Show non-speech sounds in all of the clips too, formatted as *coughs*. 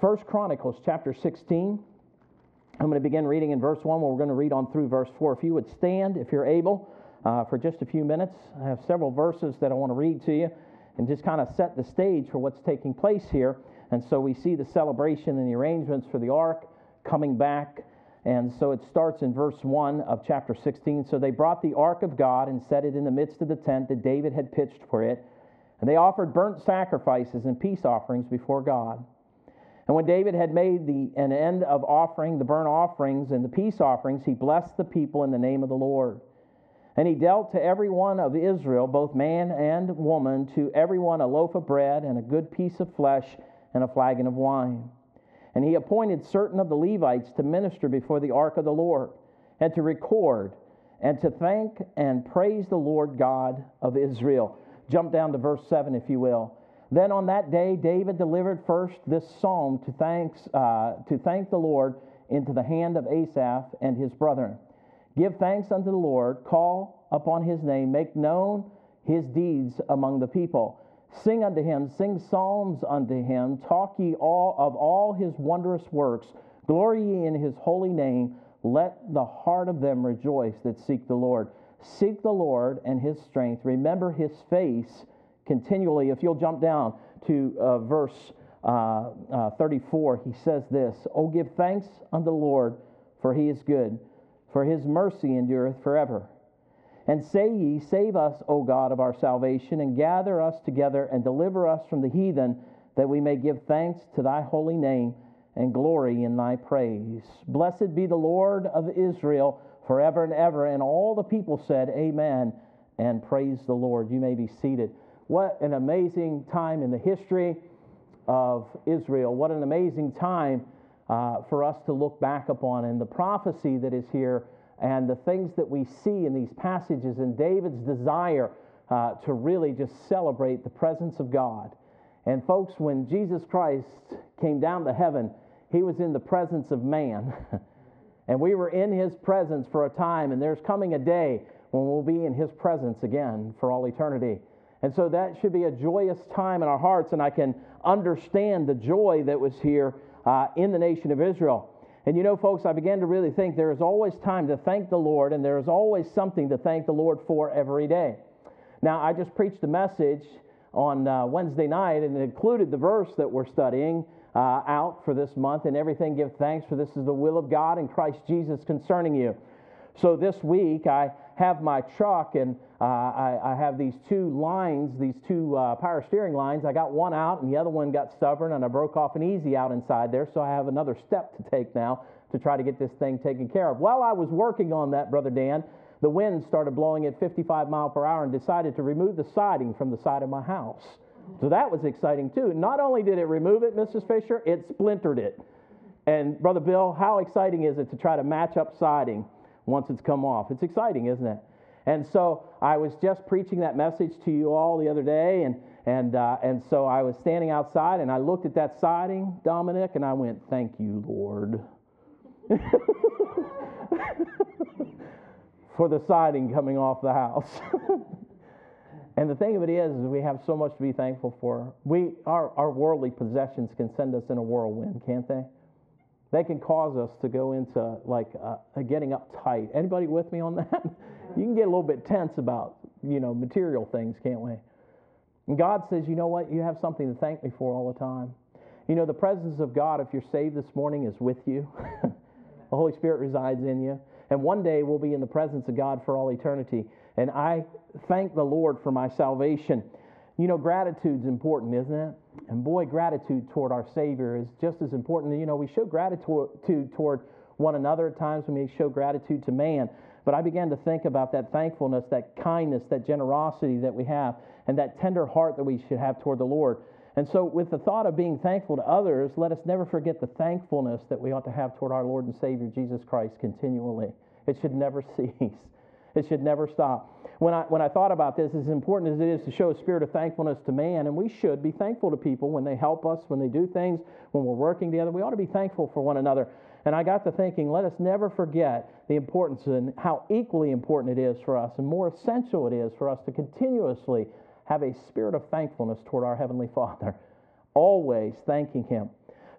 First Chronicles chapter 16. I'm going to begin reading in verse 1. We're going to read on through verse 4. If you would stand, if you're able, uh, for just a few minutes. I have several verses that I want to read to you and just kind of set the stage for what's taking place here. And so we see the celebration and the arrangements for the ark coming back. And so it starts in verse 1 of chapter 16. So they brought the ark of God and set it in the midst of the tent that David had pitched for it. And they offered burnt sacrifices and peace offerings before God. And when David had made the, an end of offering the burnt offerings and the peace offerings, he blessed the people in the name of the Lord. And he dealt to every one of Israel, both man and woman, to every one a loaf of bread and a good piece of flesh and a flagon of wine. And he appointed certain of the Levites to minister before the ark of the Lord, and to record, and to thank and praise the Lord God of Israel. Jump down to verse 7, if you will. Then on that day, David delivered first this psalm to, thanks, uh, to thank the Lord into the hand of Asaph and his brethren. Give thanks unto the Lord, call upon his name, make known his deeds among the people. Sing unto him, sing psalms unto him, talk ye all of all his wondrous works, glory ye in his holy name. Let the heart of them rejoice that seek the Lord. Seek the Lord and his strength. Remember his face continually. If you'll jump down to uh, verse uh, uh, 34, he says this Oh, give thanks unto the Lord, for he is good, for his mercy endureth forever. And say ye, Save us, O God of our salvation, and gather us together and deliver us from the heathen, that we may give thanks to thy holy name and glory in thy praise. Blessed be the Lord of Israel forever and ever. And all the people said, Amen, and praise the Lord. You may be seated. What an amazing time in the history of Israel. What an amazing time uh, for us to look back upon. And the prophecy that is here and the things that we see in these passages and David's desire uh, to really just celebrate the presence of God. And folks, when Jesus Christ came down to heaven, he was in the presence of man. *laughs* and we were in his presence for a time, and there's coming a day when we'll be in his presence again for all eternity. And so that should be a joyous time in our hearts, and I can understand the joy that was here uh, in the nation of Israel. And you know, folks, I began to really think there is always time to thank the Lord, and there is always something to thank the Lord for every day. Now, I just preached a message on uh, Wednesday night, and it included the verse that we're studying uh, out for this month, and everything give thanks, for this is the will of God in Christ Jesus concerning you. So this week, I have my truck, and uh, I, I, have these two lines, these two uh, power steering lines. I got one out, and the other one got stubborn, and I broke off an easy out inside there. So I have another step to take now to try to get this thing taken care of. While I was working on that, Brother Dan, the wind started blowing at 55 mile per hour and decided to remove the siding from the side of my house. So that was exciting too. Not only did it remove it, Mrs. Fisher, it splintered it. And Brother Bill, how exciting is it to try to match up siding once it's come off? It's exciting, isn't it? And so I was just preaching that message to you all the other day, and, and, uh, and so I was standing outside and I looked at that siding, Dominic, and I went, Thank you, Lord. *laughs* for the siding coming off the house. *laughs* and the thing of it is, is we have so much to be thankful for. We, our, our worldly possessions can send us in a whirlwind, can't they? They can cause us to go into like uh, getting uptight. Anybody with me on that? *laughs* you can get a little bit tense about, you know, material things, can't we? And God says, you know what? You have something to thank me for all the time. You know, the presence of God, if you're saved this morning, is with you. *laughs* the Holy Spirit resides in you. And one day we'll be in the presence of God for all eternity. And I thank the Lord for my salvation. You know, gratitude's important, isn't it? And boy, gratitude toward our Savior is just as important. You know, we show gratitude toward one another at times, we may show gratitude to man. But I began to think about that thankfulness, that kindness, that generosity that we have, and that tender heart that we should have toward the Lord. And so, with the thought of being thankful to others, let us never forget the thankfulness that we ought to have toward our Lord and Savior Jesus Christ continually. It should never *laughs* cease, it should never stop. When I, when I thought about this, as important as it is to show a spirit of thankfulness to man, and we should be thankful to people when they help us, when they do things, when we're working together, we ought to be thankful for one another. And I got to thinking, let us never forget the importance and how equally important it is for us and more essential it is for us to continuously have a spirit of thankfulness toward our Heavenly Father, *laughs* always thanking Him.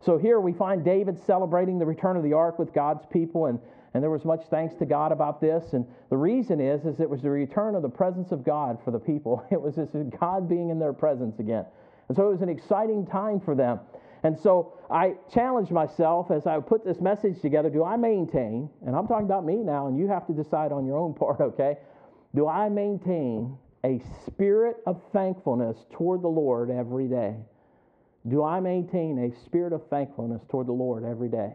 So here we find David celebrating the return of the ark with God's people, and, and there was much thanks to God about this. And the reason is, is it was the return of the presence of God for the people. *laughs* It was just God being in their presence again. And so it was an exciting time for them. And so I challenged myself as I put this message together do I maintain, and I'm talking about me now, and you have to decide on your own *laughs* part, okay? Do I maintain a spirit of thankfulness toward the Lord every day? Do I maintain a spirit of thankfulness toward the Lord every day?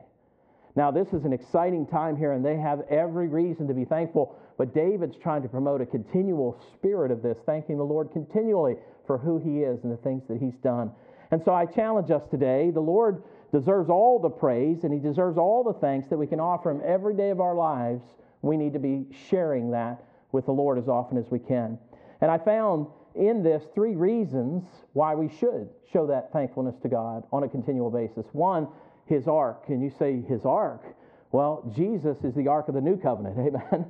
Now, this is an exciting time here, and they have every reason to be thankful, but David's trying to promote a continual spirit of this, thanking the Lord continually for who he is and the things that he's done. And so I challenge us today the Lord deserves all the praise, and he deserves all the thanks that we can offer him every day of our lives. We need to be sharing that with the Lord as often as we can. And I found in this three reasons why we should show that thankfulness to God on a continual basis. One, his ark. And you say, his ark? Well, Jesus is the ark of the new covenant. *laughs* Amen.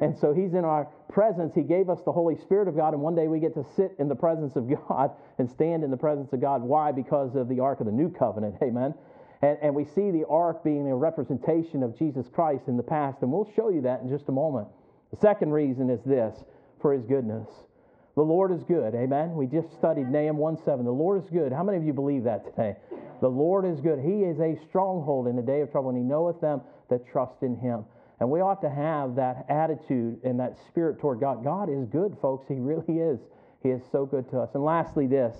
And so he's in our presence. He gave us the Holy Spirit of God, and one day we get to sit in the presence of *laughs* God and stand in the presence of God. Why? Because of the ark of the new covenant. *laughs* Amen. And, and we see the ark being a representation of Jesus Christ in the past, and we'll show you that in just a moment. The second reason is this for his goodness. The Lord is good. Amen. We just studied Nahum 1 7. The Lord is good. How many of you believe that today? The Lord is good. He is a stronghold in the day of trouble, and he knoweth them that trust in him. And we ought to have that attitude and that spirit toward God. God is good, folks. He really is. He is so good to us. And lastly, this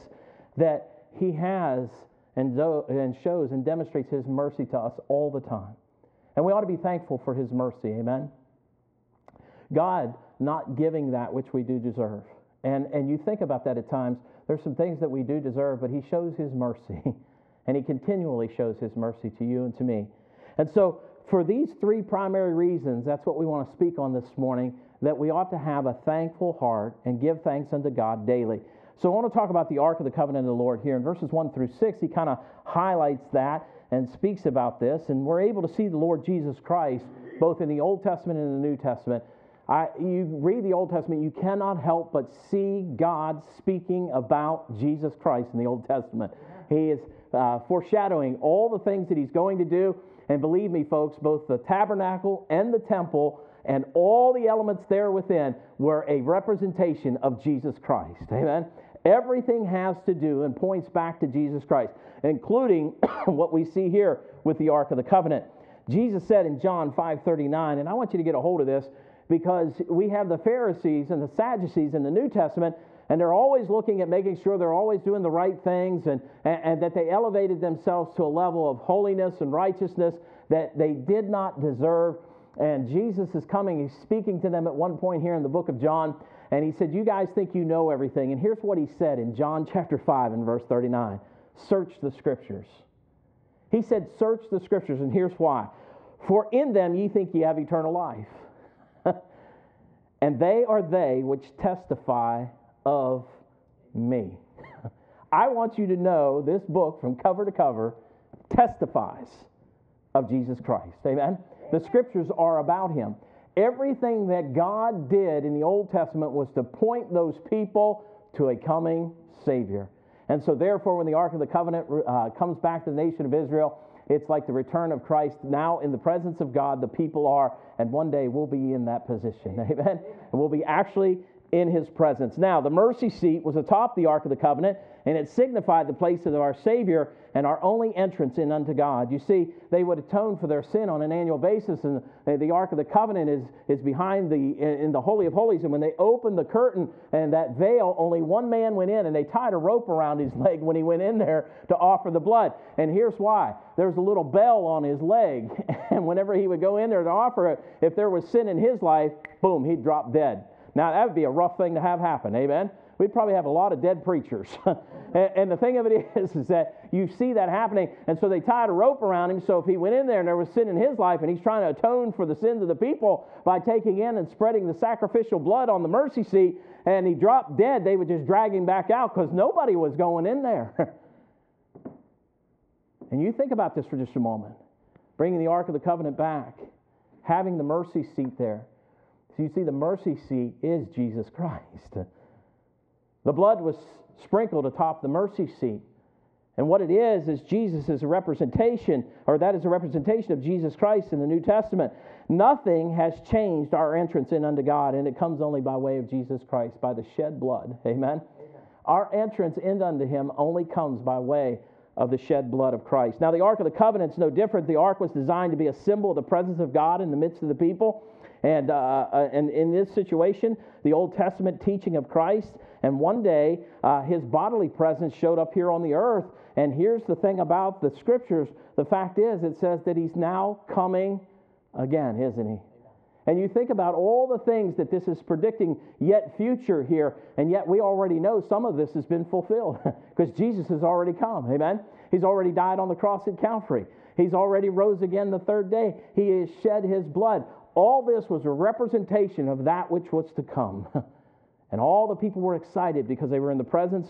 that He has and, and shows and demonstrates His mercy to us all the time. And we ought to be thankful for His mercy. Amen. God not giving that which we do deserve. And, and you think about that at times. There's some things that we do deserve, but He shows His mercy. *laughs* and He continually shows His mercy to you and to me. And so, for these three primary reasons, that's what we want to speak on this morning, that we ought to have a thankful heart and give thanks unto God daily. So, I want to talk about the Ark of the Covenant of the Lord here. In verses 1 through 6, he kind of highlights that and speaks about this. And we're able to see the Lord Jesus Christ both in the Old Testament and the New Testament I, you read the Old Testament, you cannot help but see God speaking about Jesus Christ in the Old Testament. He is uh, foreshadowing all the things that he's going to do. And believe me, folks, both the tabernacle and the temple and all the elements there within were a representation of Jesus Christ. Amen. Everything has to do and points back to Jesus Christ, including *coughs* what we see here with the Ark of the Covenant. Jesus said in John 5:39, and I want you to get a hold of this because we have the Pharisees and the Sadducees in the New Testament, and they're always looking at making sure they're always doing the right things and, and, and, that they elevated themselves to a level of holiness and righteousness that they did not deserve. And Jesus is coming, he's speaking to them at one point here in the book of John, and he said, You guys think you know everything. And here's what he said in John chapter 5 and verse 39 Search the scriptures. He said, Search the scriptures, and here's why. For in them ye think ye have eternal life *laughs* and they are they which testify of me. *laughs* I want you to know this book from cover to cover testifies of Jesus Christ. Amen? The scriptures are about him. Everything that God did in the Old Testament was to point those people to a coming Savior. And so, therefore, when the Ark of the Covenant uh, comes back to the nation of Israel, it's like the return of Christ. Now, in the presence of God, the people are, and one day we'll be in that position. *laughs* Amen. And we'll be actually in his presence. Now, the mercy seat was atop the Ark of the Covenant, and it signified the place of our Savior and our only entrance in unto God. You see, they would atone for their sin on an annual basis, and the Ark of the Covenant is, is behind the in the Holy of Holies. And when they opened the curtain and that veil, only one man went in, and they tied a rope around his *laughs* leg when he went in there to offer the blood. And here's why: there's a little bell on his leg, *laughs* and whenever he would go in there to offer it, if there was sin in his life, boom, he'd drop dead. Now, that would be a rough thing to have happen. Amen? We'd probably have a lot of dead preachers. *laughs* and, and, the thing of it is, is that you see that happening. And so they tied a rope around him. So if he went in there and there was sin in his life and he's trying to atone for the sins of the people by taking in and spreading the sacrificial blood on the mercy seat and he dropped dead, they would just drag him back out because nobody was going in there. *laughs* and you think about this for just a moment bringing the Ark of the Covenant back, having the mercy seat there. So you see, the mercy seat is Jesus Christ. The blood was sprinkled atop the mercy seat. And what it is, is Jesus is a representation, or that is a representation of Jesus Christ in the New Testament. Nothing has changed our entrance in unto God, and it comes only by way of Jesus Christ, by the shed blood. Amen? Amen. Our entrance in unto Him only comes by way of the shed blood of Christ. Now, the Ark of the Covenant is no different. The Ark was designed to be a symbol of the presence of God in the midst of the people. And, uh, uh, and in this situation, the Old Testament teaching of Christ, and one day uh, his bodily presence showed up here on the earth. And here's the thing about the scriptures the fact is, it says that he's now coming again, isn't he? And you think about all the things that this is predicting yet future here, and yet we already know some of this has been fulfilled *laughs* because Jesus has already come. Amen? He's already died on the cross at Calvary. He's already rose again the third day. He has shed his blood. All this was a representation of that which was to come. *laughs* and all the people were excited because they were in the presence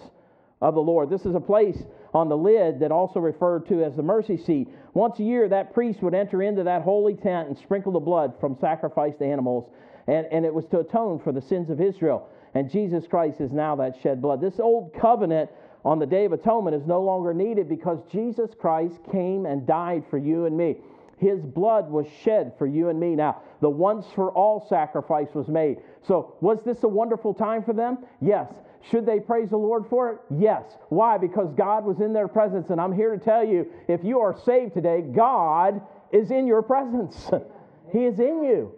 of the Lord. This is a place on the lid that also referred to as the mercy seat. Once a year, that priest would enter into that holy tent and sprinkle the blood from sacrificed animals, and, and it was to atone for the sins of Israel. And Jesus Christ is now that shed blood. This old covenant on the Day of Atonement is no longer needed because Jesus Christ came and died for you and me. His blood was shed for you and me. Now, the once for all sacrifice was made. So, was this a wonderful time for them? Yes. Should they praise the Lord for it? Yes. Why? Because God was in their presence. And I'm here to tell you if you are saved today, God is in your presence, *laughs* He is in you.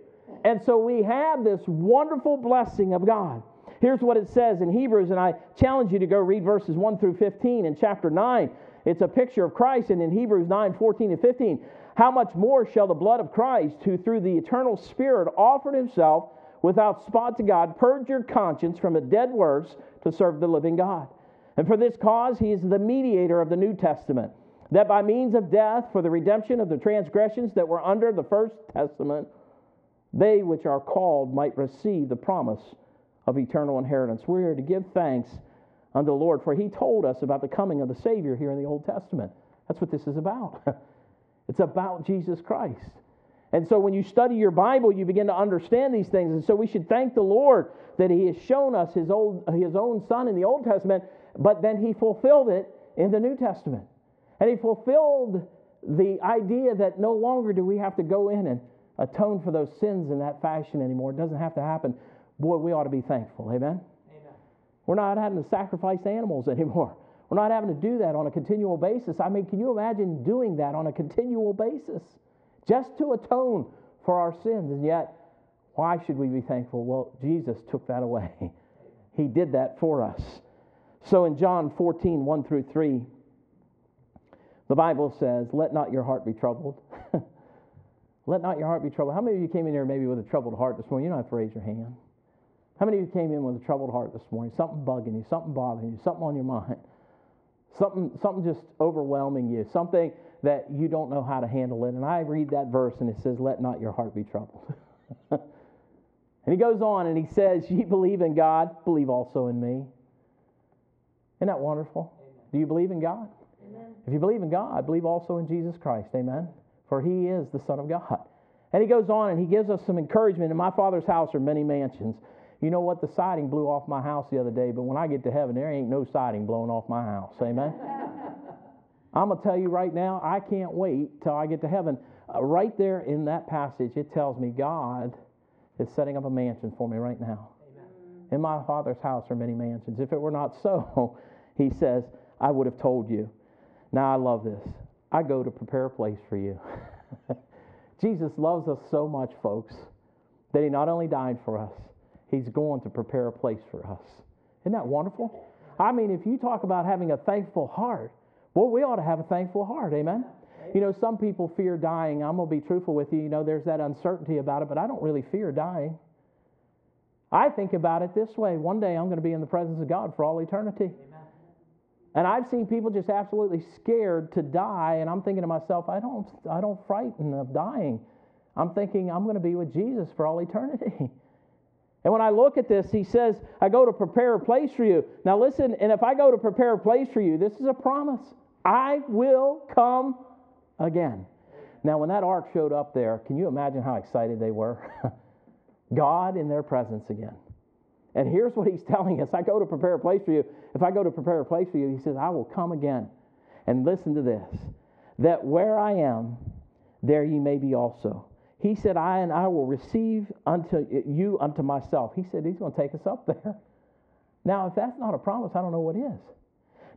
And so we have this wonderful blessing of God. Here's what it says in Hebrews, and I challenge you to go read verses 1 through 15 in chapter 9. It's a picture of Christ, and in Hebrews 9 14 and 15, how much more shall the blood of Christ, who through the eternal Spirit offered himself without spot to God, purge your conscience from the dead works to serve the living God? And for this cause, he is the mediator of the New Testament, that by means of death, for the redemption of the transgressions that were under the first testament, they which are called might receive the promise of eternal inheritance. We are to give thanks unto the Lord, for he told us about the coming of the Savior here in the Old Testament. That's what this is about. *laughs* It's about Jesus Christ. And so when you study your Bible, you begin to understand these things. And so we should thank the Lord that He has shown us His, old, his own Son in the Old Testament, but then He fulfilled it in the New Testament. And He fulfilled the idea that no longer do we have to go in and atone for those sins in that fashion anymore. It doesn't have to happen. Boy, we ought to be thankful. Amen? Amen. We're not having to sacrifice animals *laughs* anymore. We're not having to do that on a continual basis. I mean, can you imagine doing that on a continual basis just to atone for our sins? And yet, why should we be thankful? Well, Jesus took that away. *laughs* He did that for us. So in John 14, 1 through 3, the Bible says, Let not your heart be troubled. *laughs* Let not your heart be troubled. How many of you came in here maybe with a troubled heart this morning? You don't have to raise your hand. How many of you came in with a troubled heart this morning? Something bugging you, something bothering you, something on your mind. Something, something just overwhelming you, something that you don't know how to handle it. And I read that verse and it says, Let not your heart be troubled. *laughs* and he goes on and he says, You believe in God, believe also in me. Isn't that wonderful? Amen. Do you believe in God? Amen. If you believe in God, believe also in Jesus Christ. Amen. For he is the Son of God. And he goes on and he gives us some encouragement. In my Father's house are many mansions. You know what? The siding blew off my house the other day, but when I get to heaven, there ain't no siding blowing off my house. Amen? I'm going to tell you right now, I can't wait till I get to heaven. Uh, right there in that passage, it tells me God is setting up a mansion for me right now. Amen. In my Father's house are many mansions. If it were not so, *laughs* he says, I would have told you. Now, I love this. I go to prepare a place for you. *laughs* Jesus loves us so much, folks, that he not only died for us, He's going to prepare a place for us. Isn't that wonderful? I mean, if you talk about having a thankful heart, well, we ought to have a thankful heart. Amen? You know, some people fear dying. I'm going to be truthful with you. You know, there's that uncertainty about it, but I don't really fear dying. I think about it this way one day I'm going to be in the presence of God for all eternity. Amen. And I've seen people just absolutely scared to die, and I'm thinking to myself, I don't, I don't frighten of dying. I'm thinking I'm going to be with Jesus for all eternity. And when I look at this, he says, I go to prepare a place for you. Now listen, and if I go to prepare a place for you, this is a promise. I will come again. Now, when that ark showed up there, can you imagine how excited they were? *laughs* God in their presence again. And here's what he's *laughs* telling us I go to prepare a place for you. If I go to prepare a place for you, he says, I will come again. And listen to this that where I am, there ye may be also. He said, I and I will receive unto you unto myself. He said he's going to take us up there. Now, if that's not a promise, I don't know what is.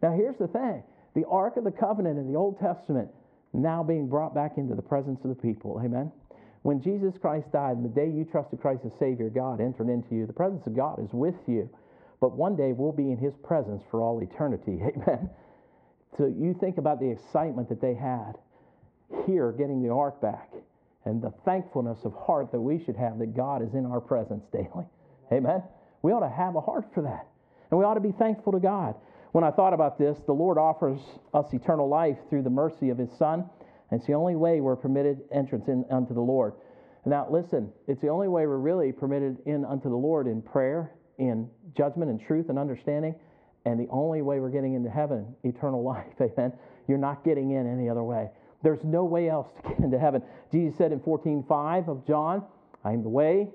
Now, here's the thing the Ark of the Covenant in the Old Testament now being brought back into the presence of the people. Amen. When Jesus Christ died, and the day you trusted Christ as Savior, God entered into you. The presence of God is with you. But one day we'll be in His presence for all eternity. *laughs* Amen. So you think about the excitement that they had here getting the ark back and the thankfulness of heart that we should have that God is in our presence daily. Amen. We ought to have a heart for that. And we ought to be thankful to God. When I thought about this, the Lord offers us eternal life through the mercy of His Son. And it's the only way we're permitted entrance in unto the Lord. Now, listen, it's the only way we're really permitted in unto the Lord in prayer, in judgment, and truth, and understanding. And the only way we're getting into heaven, eternal *laughs* life. Amen. You're not getting in any other way. There's no way else to get into heaven. Jesus said in 14:5 of John, I am the way,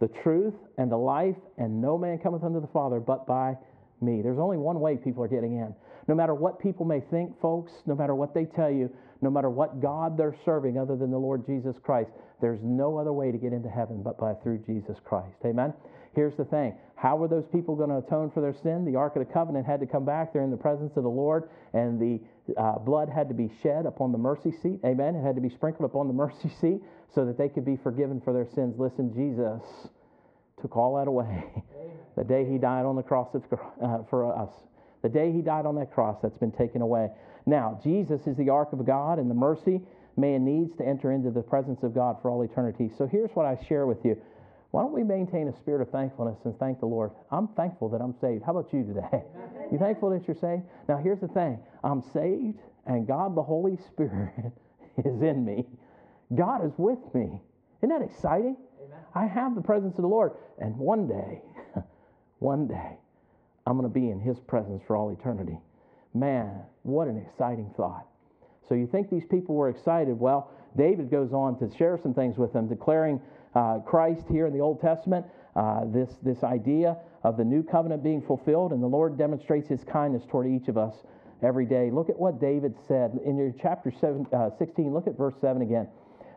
the truth, and the life, and no man cometh unto the Father but by me. There's only one way people are getting in. No matter what people may think, folks, no matter what they tell you, no matter what God they're serving other than the Lord Jesus Christ, there's no other way to get into heaven but by through Jesus Christ. Amen. Here's the thing how were those people going to atone for their sin? The Ark of the Covenant had to come back there in the presence of the Lord, and the uh, blood had to be shed upon the mercy seat. Amen. It had to be sprinkled upon the *laughs* mercy seat so that they could be forgiven for their sins. Listen, Jesus took all that away *laughs* the day he died on the cross uh, for us. The day he died on that cross, that's been taken away. Now, Jesus is the ark of God, and the mercy man needs to enter into the presence of God for all eternity. So here's what I share with you. Why don't we maintain a spirit of thankfulness and thank the Lord? I'm thankful that I'm saved. How about you today? *laughs* You thankful that you're saved? Now, here's the thing I'm saved, and God the Holy Spirit *laughs* is in me. God is with me. Isn't that exciting? Amen. I have the presence of the Lord. And one day, *laughs* one day, I'm going to be in His presence for all eternity. Man, what an exciting thought. So you think these people were excited? Well, David goes on to share some things with them, declaring uh, Christ here in the Old Testament, uh, this, this idea of the new covenant being fulfilled, and the Lord demonstrates his kindness toward each of us every day. Look at what David said in your chapter seven, uh, 16. Look at verse 7 again.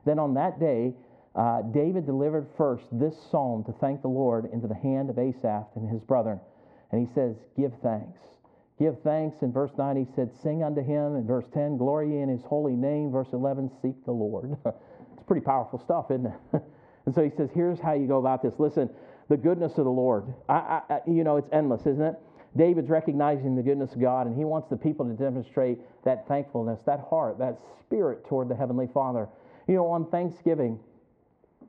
Then on that day, uh, David delivered first this psalm to thank the Lord into the hand of Asaph and his brethren. And he says, Give thanks. Give thanks. In verse 9, he said, Sing unto him. In verse 10, Glory in his holy name. Verse 11, Seek the Lord. *laughs* it's pretty powerful stuff, isn't it? *laughs* And so he says, here's how you go about this. Listen, the goodness of the Lord. I, I, you know, it's endless, isn't it? David's recognizing the goodness of God, and he wants the people to demonstrate that thankfulness, that heart, that spirit toward the Heavenly Father. You know, on Thanksgiving,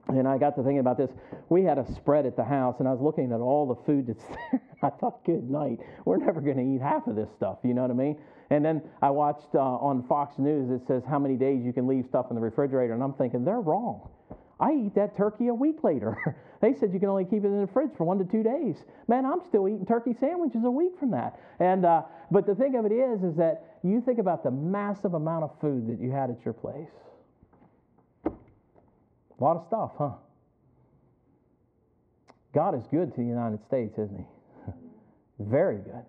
and I got to thinking about this. We had a spread at the house, and I was looking at all the food that's *laughs* there. I thought, good night. We're never going to eat half of this stuff. You know what I mean? And then I watched uh, on Fox News, it says how many days you can leave stuff in the refrigerator. And I'm thinking, they're wrong. I eat that turkey a week later. *laughs* they said you can only keep it in the fridge for one to two days. Man, I'm still eating turkey sandwiches a week from that. And uh, but the thing of it is, is that you think about the massive amount of food that you had at your place. A lot of stuff, huh? God is good to the United States, isn't He? *laughs* Very good.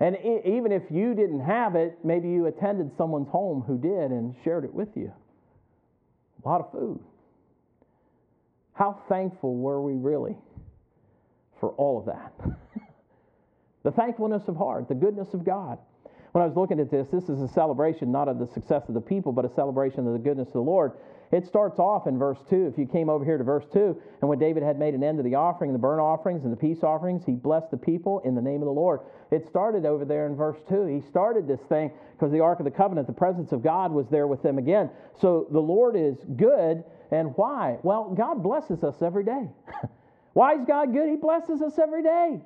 And even if you didn't have it, maybe you attended someone's home who did and shared it with you. A lot of food. How thankful were we really for all of that? *laughs* the thankfulness of heart, the goodness of God. When I was looking at this, this is a celebration not of the success of the people, but a celebration of the goodness of the Lord. It starts off in verse 2. If you came over here to verse 2, and when David had made an end of the offering, the burnt offerings, and the peace offerings, he blessed the people in the name of the Lord. It started over there in verse 2. He started this thing because the Ark of the Covenant, the presence of God, was there with them again. So the Lord is good and why? Well, God blesses us every day. *laughs* why is God good? He blesses us every day.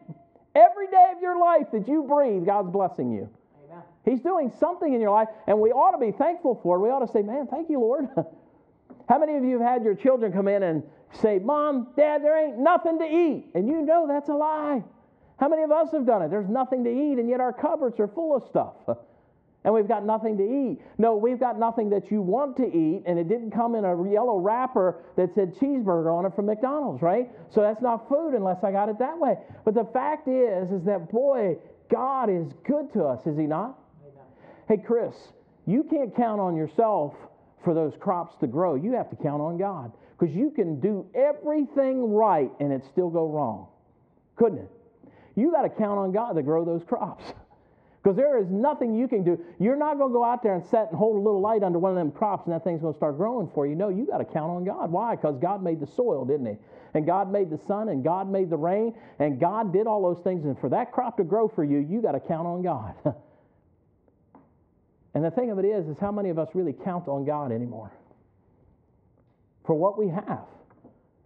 Every day of your life that you breathe, God's blessing you. Amen. He's doing something in your life, and we ought to be thankful for it. We ought to say, Man, thank you, Lord. *laughs* How many of you have had your children come in and say, Mom, Dad, there ain't nothing to eat? And you know that's a lie. How many of us have done it? There's nothing to eat, and yet our cupboards are full of stuff. And we've got nothing to eat. No, we've got nothing that you want to eat, and it didn't come in a yellow wrapper that said cheeseburger on it from McDonald's, right? So that's not food unless I got it that way. But the fact is, is that boy, God is good to us, is He not? hey, Chris, you can't count on yourself for those crops to grow. You have to count on God because you can do everything right and it still go wrong. Couldn't it? You got to count on God to grow those crops. *laughs* Because there is nothing you can do. You're not going to go out there and set and hold a little light under one of them crops and that thing's going to start growing for you. No, you got to count on God. Why? Because God made the soil, didn't He? And God made the sun and God made the rain and God did all those things. And for that crop to grow for you, you got to count on God. *laughs* and the thing of it is, is how many of us really count on God anymore? For what we have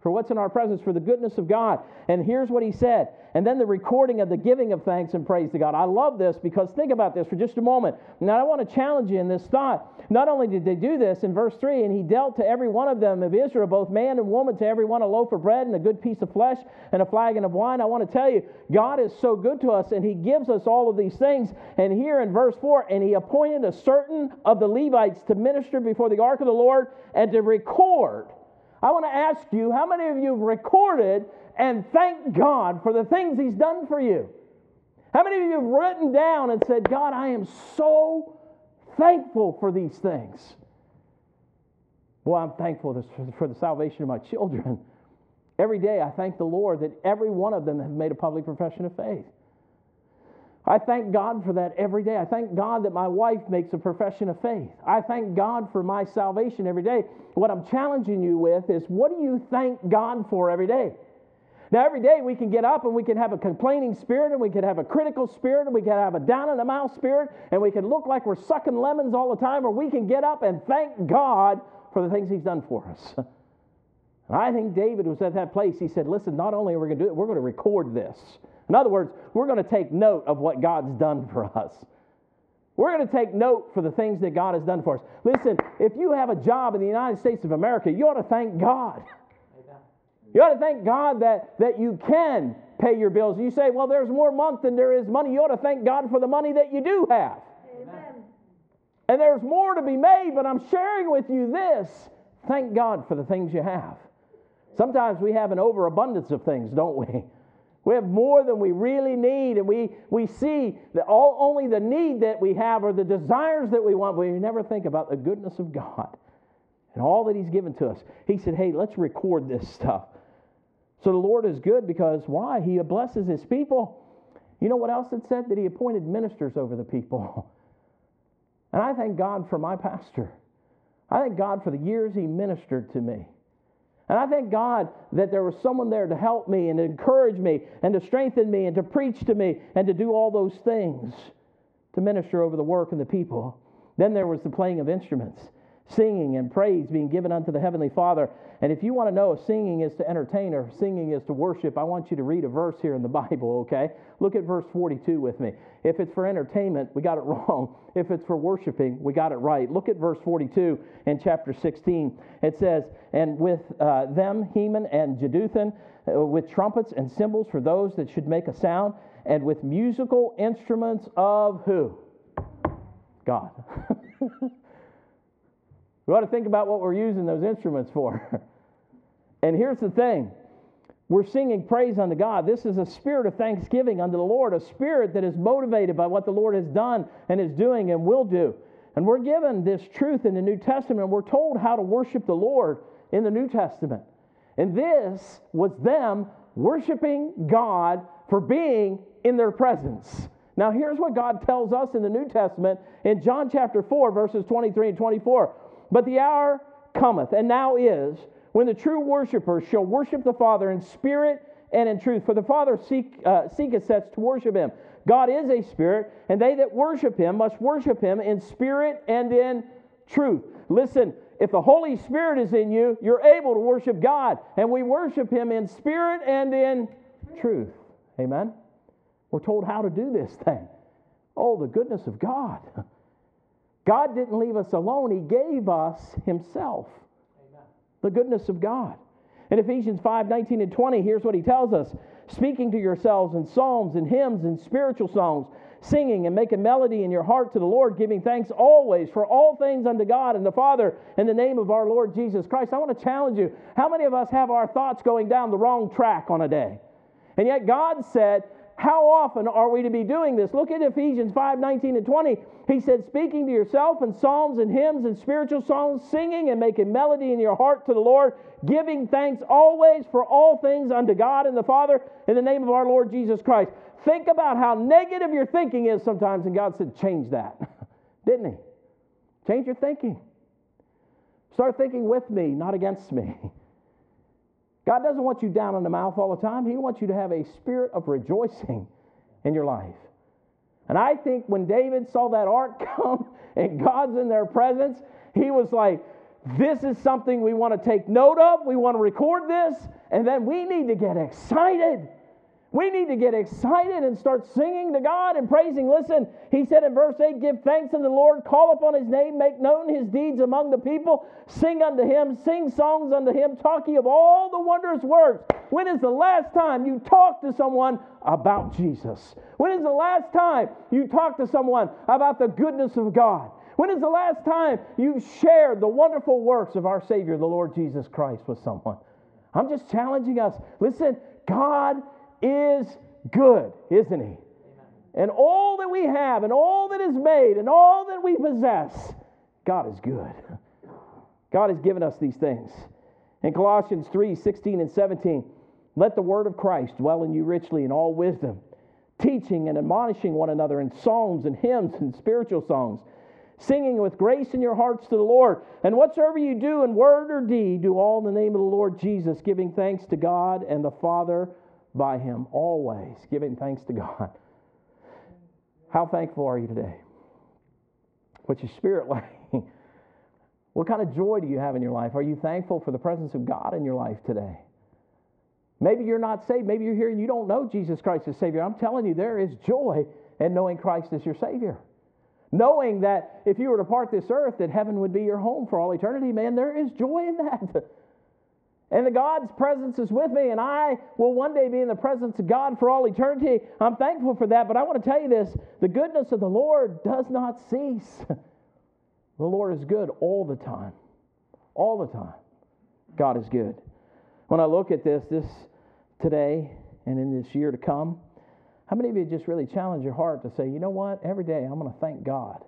for what's in our presence, for the goodness of God. And here's what he said. And then the recording of the giving of thanks and praise to God. I love this because think about this for just a moment. Now, I want to challenge you in this thought. Not only did they do this in verse 3, and he dealt to every one of them of Israel, both man and woman, to every one a loaf of bread and a good piece of flesh and a flagon of wine. I want to tell you, God is so good to us, and he gives us all of these things. And here in verse 4, and he appointed a certain of the Levites to minister before the ark of the Lord and to record I want to ask you how many of you have recorded and thanked God for the things He's done for you? How many of you have written down and said, God, I am so thankful for these things? Well, I'm thankful for the salvation of my children. Every day I thank the Lord that every one of them have made a public profession of faith. I thank God for that every day. I thank God that my wife makes a profession of faith. I thank God for my salvation every day. What I'm challenging you with is what do you thank God for every day? Now, every day we can get up and we can have a complaining spirit and we can have a critical spirit and we can have a down in the mouth spirit and we can look like we're sucking lemons all the time or we can get up and thank God for the things He's done for us. *laughs* I think David was at that place. He said, Listen, not only are we going to do it, we're going to record this. In other words, we're going to take note of what God's done for us. We're going to take note for the things that God has done for us. Listen, if you have a job in the United States of America, you ought to thank God. You ought to thank God that, that you can pay your bills. And you say, well, there's more month than there is money. You ought to thank God for the money that you do have. Amen. And there's more to be made, but I'm sharing with you this. Thank God for the things you have. Sometimes we have an overabundance of things, don't we? We have more than we really need, and we, we see that all, only the need that we have or the desires that we want, but we never think about the goodness of God and all that He's given to us. He said, Hey, let's record this stuff. So the Lord is good because why? He blesses His people. You know what else it said? That He appointed ministers over the people. *laughs* And I thank God for my pastor. I thank God for the years He ministered to me. And I thank God that there was someone there to help me and to encourage me and to strengthen me and to preach to me and to do all those things to minister over the work and the people. Then there was the playing of instruments singing and praise being given unto the Heavenly Father. And if you want to know if singing is to entertain or singing is to worship, I want you to read a verse here in the *laughs* Bible, okay? Look at verse 42 with me. If it's for entertainment, we got it *laughs* wrong. If it's for worshiping, we got it right. Look at verse 42 in chapter 16. It says, And with uh, them, Heman and Jeduthun, uh, with trumpets and cymbals for those that should make a sound, and with musical instruments of who? God. *laughs* We ought to think about what we're using those instruments for. *laughs* and here's the thing we're singing praise unto God. This is a spirit of thanksgiving unto the Lord, a spirit that is motivated by what the Lord has done and is doing and will do. And we're given this truth in the New Testament. We're told how to worship the Lord in the New Testament. And this was them worshiping God for being in their presence. Now, here's what God tells us in the New Testament in John chapter 4, verses 23 and 24. But the hour cometh, and now is, when the true worshippers shall worship the Father in spirit and in truth. For the Father seek, uh, seeketh such to worship him. God is a spirit, and they that worship him must worship him in spirit and in truth. Listen, if the Holy Spirit is in you, you're able to worship God. And we worship him in spirit and in truth. Amen? We're told how to do this thing. Oh, the goodness of God. *laughs* God didn't leave us alone, He gave us Himself. Amen. The goodness of God. In Ephesians 5 19 and 20, here's what He tells us speaking to yourselves in psalms and hymns and spiritual songs, singing and making melody in your heart to the Lord, giving thanks always for all things unto God and the Father in the name of our Lord Jesus Christ. I want to challenge you. How many of us have our thoughts going down the wrong track on a day? And yet God said, How often are we to be doing this? Look at Ephesians 5 19 and 20. He said, Speaking to yourself in psalms and hymns and spiritual songs, singing and making melody in your heart to the Lord, giving thanks always for all things unto God and the Father in the name of our Lord Jesus Christ. Think about how negative your thinking is sometimes, and God said, Change that. *laughs* Didn't He? Change your thinking. Start thinking with me, not against me. *laughs* God doesn't want you down in the mouth all the time. He wants you to have a spirit of rejoicing in your life. And I think when David saw that ark *laughs* come and God's in their presence, he was like, This is something we want to take note of. We want to record this. And then we need to get excited. We need to get excited and start singing to God and praising. Listen, he said in verse 8, Give thanks unto the Lord, call upon his name, make known his deeds among the people, sing unto him, sing songs unto him, talking of all the wondrous works. When is the last time you talked to someone about Jesus? When is the last time you talked to someone about the goodness of God? When is the last time you shared the wonderful works of our Savior, the Lord Jesus Christ, with someone? I'm just challenging us. Listen, God is good, isn't He? And all that we have, and all that is made, and all that we possess, God is good. God has given us these things. In Colossians 3 16 and 17, let the word of Christ dwell in you richly in all wisdom, teaching and admonishing one another in psalms and hymns and spiritual songs, singing with grace in your hearts to the Lord. And whatsoever you do in word or deed, do all in the name of the Lord Jesus, giving thanks to God and the Father by Him, always giving thanks to God. How thankful are you today? What's your spirit *laughs* like? What kind of joy do you have in your life? Are you thankful for the presence of God in your life today? Maybe you're not saved. Maybe you're here and you don't know Jesus Christ as Savior. I'm telling you, there is joy in knowing Christ as your Savior. Knowing that if you were to part this earth, that heaven would be your home for all eternity, man, there is joy in that. *laughs* And the God's presence is with me, and I will one day be in the presence of God for all eternity. I'm thankful for that, but I want to tell you this the goodness of the Lord does not cease. *laughs* The Lord is good all the time. All the time. God is good. When I look at this, this today and in this year to come, how many of you just really challenge your heart to say, you know what? Every day I'm going to thank God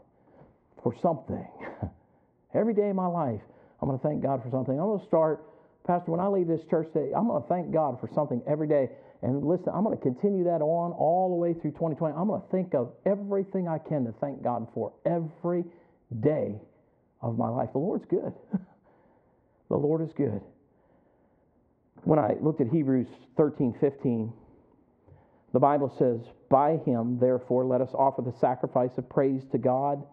for something. *laughs* Every day of my life, I'm going to thank God for something. I'm going to start Pastor, when I leave this church today, I'm going to thank God for something every day. And listen, I'm going to continue that on all the way through 2020. I'm going to think of everything I can to thank God for every day of my life. The Lord's good. *laughs* the Lord is good. When I looked at Hebrews 13 15, the Bible says, By him, therefore, let us offer the sacrifice of praise to God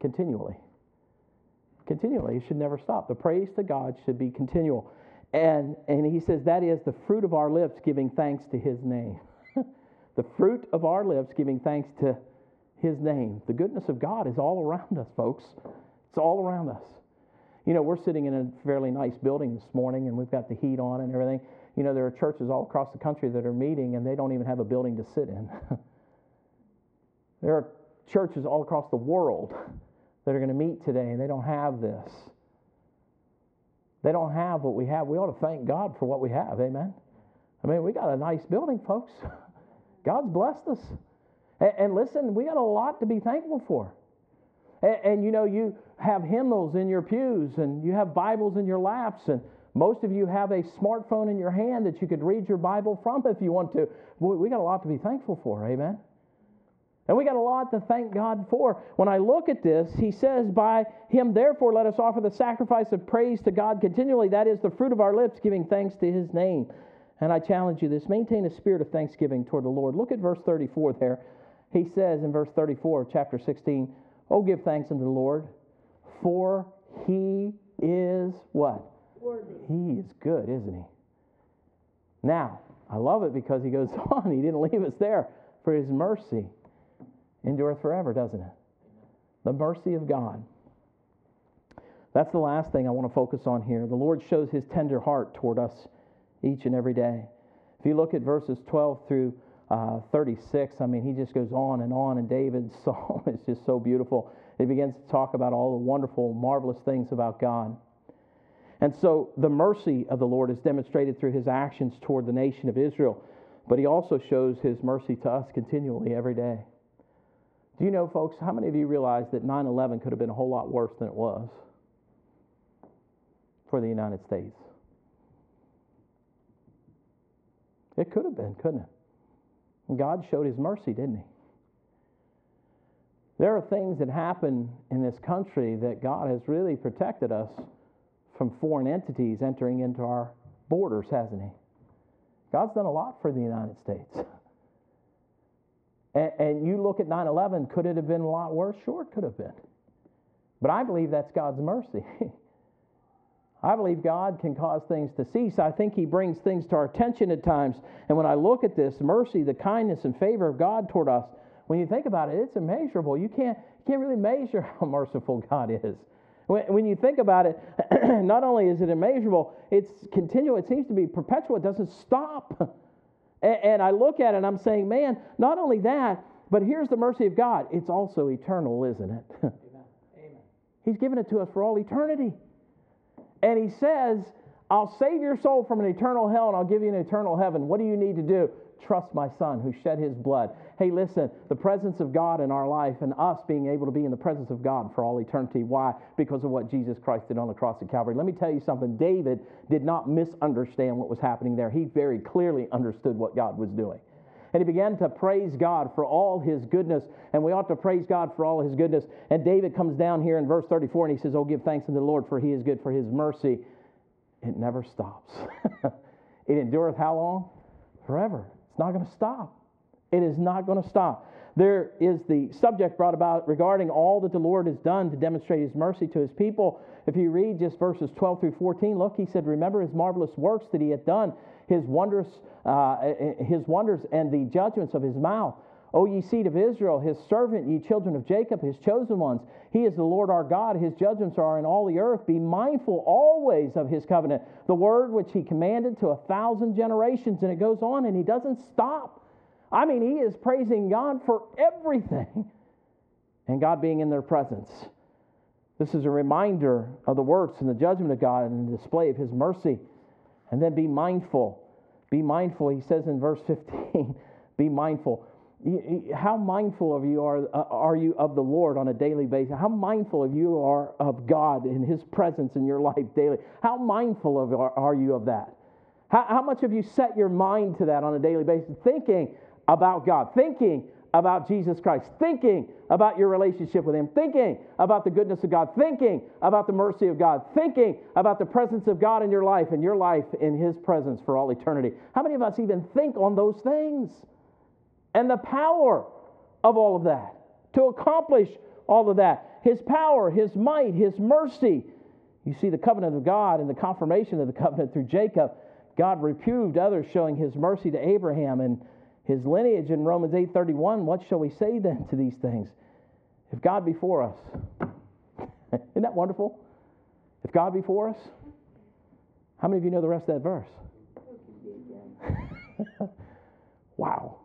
continually. Continually. It should never stop. The praise to God should be continual. And, and he says, that is the fruit of our lips giving thanks to his name. *laughs* the fruit of our lips giving thanks to his name. The goodness of God is all around us, folks. It's all around us. You know, we're sitting in a fairly nice building this morning and we've got the heat on and everything. You know, there are churches all across the country that are meeting and they don't even have a building to sit in. *laughs* there are churches all across the world that are going to meet today and they don't have this. They don't have what we have. We ought to thank God for what we have. Amen. I mean, we got a nice building, folks. *laughs* God's blessed us. And, and listen, we got a lot to be thankful for. And, and, you know, you have hymnals in your pews and you have Bibles in your laps, and most of you have a smartphone in your hand that you could read your Bible from if you want to. We, we got a lot to be thankful for. Amen. And we got a lot to thank God for. When I look at this, he says, By him, therefore, let us offer the sacrifice of praise to God continually. That is the fruit of our lips, giving thanks to his name. And I challenge you this maintain a spirit of thanksgiving toward the Lord. Look at verse 34 there. He says in verse 34 of chapter 16, Oh, give thanks unto the Lord, for he is what? Worthy. He is good, isn't he? Now, I love it because he goes *laughs* on. He didn't leave us there for his mercy endureth forever, doesn't it? The mercy of God. That's the last thing I want to focus on here. The Lord shows his tender heart toward us each and every day. If you look at verses 12 through uh, 36, I mean, he just goes on and on, and David's *laughs* psalm is just so beautiful. He begins to talk about all the wonderful, marvelous things about God. And so the mercy of the Lord is demonstrated through his actions toward the nation of Israel. but He also shows His mercy to us continually every day. Do you know, folks, how many of you realize that 9 11 could have been a whole lot worse than it was for the United States? It could have been, couldn't it? And God showed His mercy, didn't He? There are things that happen in this country that God has really protected us from foreign entities entering into our borders, hasn't He? God's done a lot for the United States. And, and you look at 9 11, could it have been a lot worse? Sure, it could have been. But I believe that's God's mercy. *laughs* I believe God can cause things to cease. I think He brings things to our attention at times. And when I look at this mercy, the kindness and favor of God toward us, when you think about it, it's immeasurable. You can't, you can't really measure *laughs* how merciful God is. When, when you think about it, *clears throat* not only is it immeasurable, it's continual. It seems to be perpetual. It doesn't stop. *laughs* And, and I look at it and I'm saying, man, not only that, but here's the mercy of God. It's also eternal, isn't it? *laughs* Amen. Amen. He's given it to us for all eternity. And He says, I'll save your soul from an eternal hell and I'll give you an eternal heaven. What do you need to do? Trust my son who shed his blood. Hey, listen, the presence of God in our life and us being able to be in the presence of God for all eternity. Why? Because of what Jesus Christ did on the cross of Calvary. Let me tell you something. David did not misunderstand what was happening there. He very clearly understood what God was doing. And he began to praise God for all his goodness. And we ought to praise God for all his goodness. And David comes down here in verse 34 and he says, Oh, give thanks unto the Lord, for he is good, for his mercy. It never stops. *laughs* it endureth how long? Forever. It's not going to stop. It is not going to stop. There is the subject brought about regarding all that the Lord has done to demonstrate his mercy to his people. If you read just verses 12 through 14, look, he said, Remember his marvelous works that he had done, his wonders, uh, his wonders and the judgments of his mouth. O ye seed of Israel, his servant, ye children of Jacob, his chosen ones. He is the Lord our God. His judgments are in all the earth. Be mindful always of his covenant, the word which he commanded to a thousand generations. And it goes on, and he doesn't stop. I mean, he is praising God for everything *laughs* and God being in their presence. This is a reminder of the works and the judgment of God and the display of his mercy. And then be mindful. Be mindful, he says in verse 15, *laughs* be mindful. How mindful of you are, uh, are you of the Lord on a daily basis? How mindful of you are of God and His presence in your life daily? How mindful of are, you of that? How, how much have you set your mind to that on a daily basis? Thinking about God, thinking about Jesus Christ, thinking about your relationship with Him, thinking about the goodness of God, thinking about the mercy of God, thinking about the presence of God in your life and your life in His presence for all eternity. How many of us even think on those things? And the power of all of that to accomplish all of that. His power, His might, His mercy. You see the covenant of God and the confirmation of the covenant through Jacob. God reproved others, showing His mercy to Abraham and his lineage in Romans 8:31. What shall we say then to these things? If God be for us, *laughs* isn't that wonderful? If God be for us, how many of you know the rest of that verse? *laughs* wow.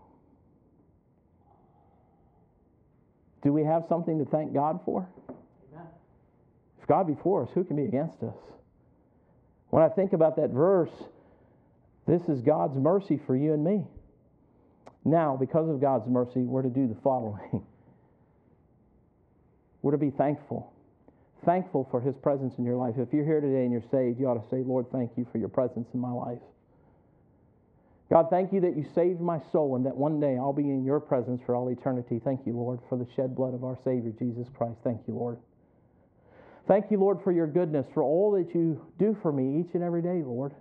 Do we have something to thank God for? Amen. If God be for us, who can be against us? When I think about that verse, this is God's mercy for you and me. Now, because of God's mercy, we're to do the following *laughs* we're to be thankful. Thankful for His presence in your life. If you're here today and you're saved, you ought to say, Lord, thank you for your presence in my life. God, thank you that you saved my soul and that one day I'll be in your presence for all eternity. Thank you, Lord, for the shed blood of our Savior, Jesus Christ. Thank you, Lord. Thank you, Lord, for your goodness, for all that you do for me each and every day, Lord.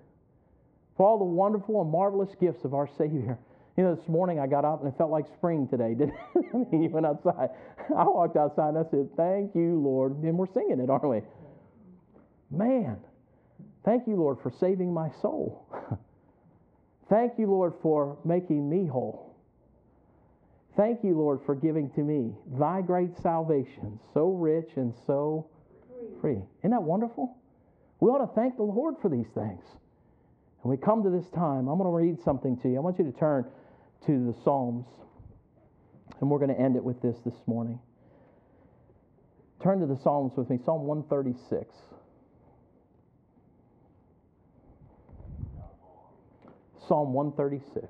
For all the wonderful and marvelous gifts of our Savior. You know, this morning I got up and it felt like spring today, *laughs* didn't it? I mean, you went outside. I walked outside and I said, Thank you, Lord. And we're singing it, aren't we? Man, thank you, Lord, for saving my soul. *laughs* Thank you, Lord, for making me whole. Thank you, Lord, for giving to me thy great salvation, so rich and so free. Isn't that wonderful? We ought to thank the Lord for these things. And we come to this time, I'm going to read something to you. I want you to turn to the Psalms, and we're going to end it with this this morning. Turn to the Psalms with me, Psalm 136. Psalm 136.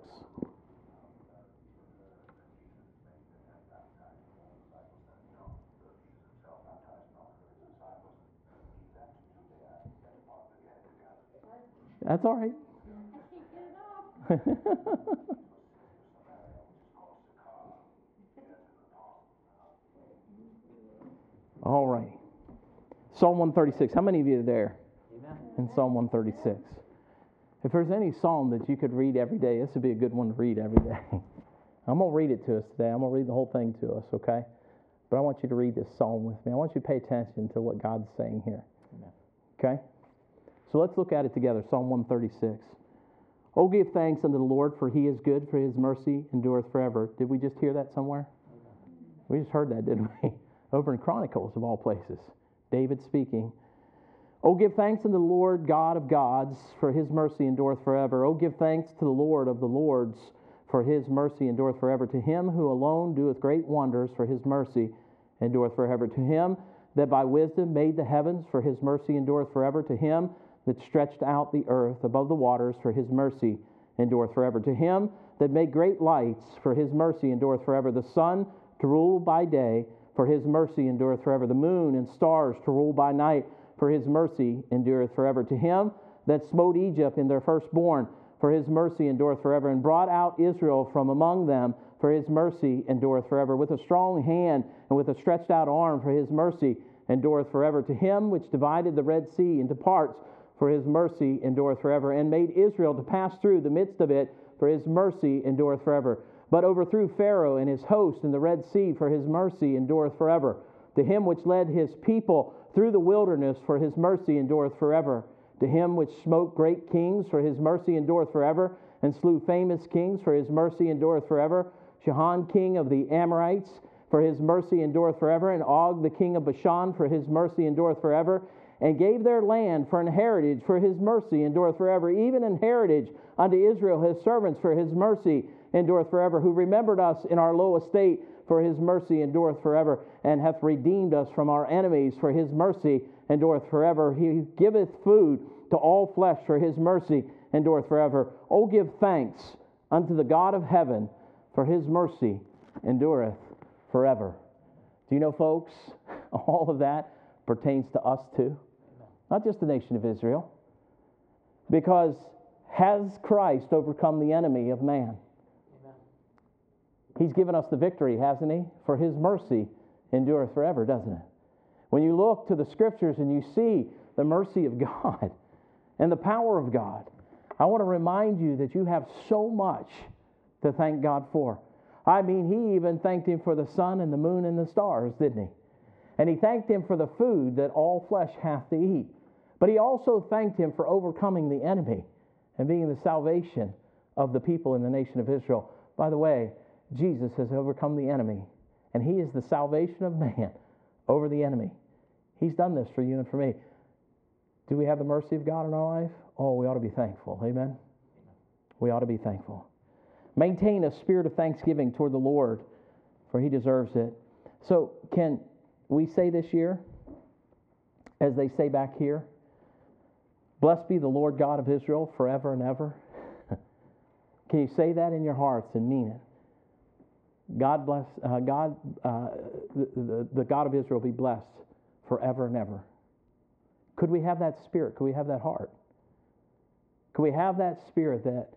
That's all right. *laughs* all right. Psalm 136. How many of you are there Amen. in Psalm 136? If there's any psalm that you could read every day, this would be a good one to read every day. *laughs* I'm going to read it to us today. I'm going to read the whole thing to us, okay? But I want you to read this psalm with me. I want you to pay attention to what God's saying here. Amen. Okay? So let's look at it together. Psalm 136. Oh, give thanks unto the Lord, for he is good, for his mercy endureth forever. Did we just hear that somewhere? We just heard that, didn't we? *laughs* Over in Chronicles, of all places. David speaking. Oh, give thanks unto the Lord God of gods, for his mercy endureth forever. Oh, give thanks to the Lord of the lords, for his mercy endureth forever. To him who alone doeth great wonders, for his mercy endureth forever. To him that by wisdom made the heavens, for his mercy endureth forever. To him that stretched out the earth above the waters, for his mercy endureth forever. To him that made great lights, for his mercy endureth forever. The sun to rule by day, for his mercy endureth forever. The moon and stars to rule by night, for his mercy endureth forever. To him that smote Egypt in their firstborn, for his mercy endureth forever, and brought out Israel from among them, for his mercy endureth forever. With a strong hand and with a stretched out arm, for his mercy endureth forever. To him which divided the Red Sea into parts, for his mercy endureth forever, and made Israel to pass through the midst of it, for his mercy endureth forever. But overthrew Pharaoh and his host in the Red Sea, for his mercy endureth forever. To him which led his people through the wilderness, for his mercy endureth forever. To him which smote great kings, for his mercy endureth forever, and slew famous kings, for his mercy endureth forever. Sihon, king of the Amorites, for his mercy endureth forever, and Og, the king of Bashan, for his mercy endureth forever and gave their land for an heritage, for his mercy endureth forever, even an heritage unto Israel, his servants, for his mercy endureth forever, who remembered us in our low estate, for his mercy endureth forever, and hath redeemed us from our enemies, for his mercy endureth forever. He giveth food to all flesh, for his mercy endureth forever. Oh, give thanks unto the God of heaven, for his mercy endureth forever. Do you know, folks, *laughs* all of that pertains to us too? not just the nation of Israel. Because has Christ overcome the enemy of man? He's given us the victory, hasn't he? For his mercy endureth forever, doesn't it? When you look to the scriptures and you see the mercy of *laughs* God and the power of God, I want to remind you that you have so much to thank God for. I mean, he even thanked him for the sun and the moon and the stars, didn't he? And he thanked him for the food that all flesh hath to eat. But he also thanked him for overcoming the enemy and being the salvation of the people in the nation of Israel. By the way, Jesus has overcome the enemy, and he is the salvation of man *laughs* over the enemy. He's done this for you and for me. Do we have the mercy of God in our life? Oh, we ought to be thankful. Amen? We ought to be thankful. Maintain a spirit of thanksgiving toward the Lord, for he deserves it. So, can we say this year, as they say back here, Blessed be the Lord God of Israel forever and ever. *laughs* Can you say that in your hearts and mean it? God bless, uh, God, uh, the, the, the God of Israel be blessed forever and ever. Could we have that spirit? Could we have that heart? Could we have that spirit that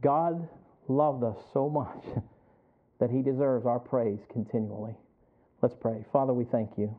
God loved us so much *laughs* that he deserves our praise continually? Let's pray. Father, we thank you.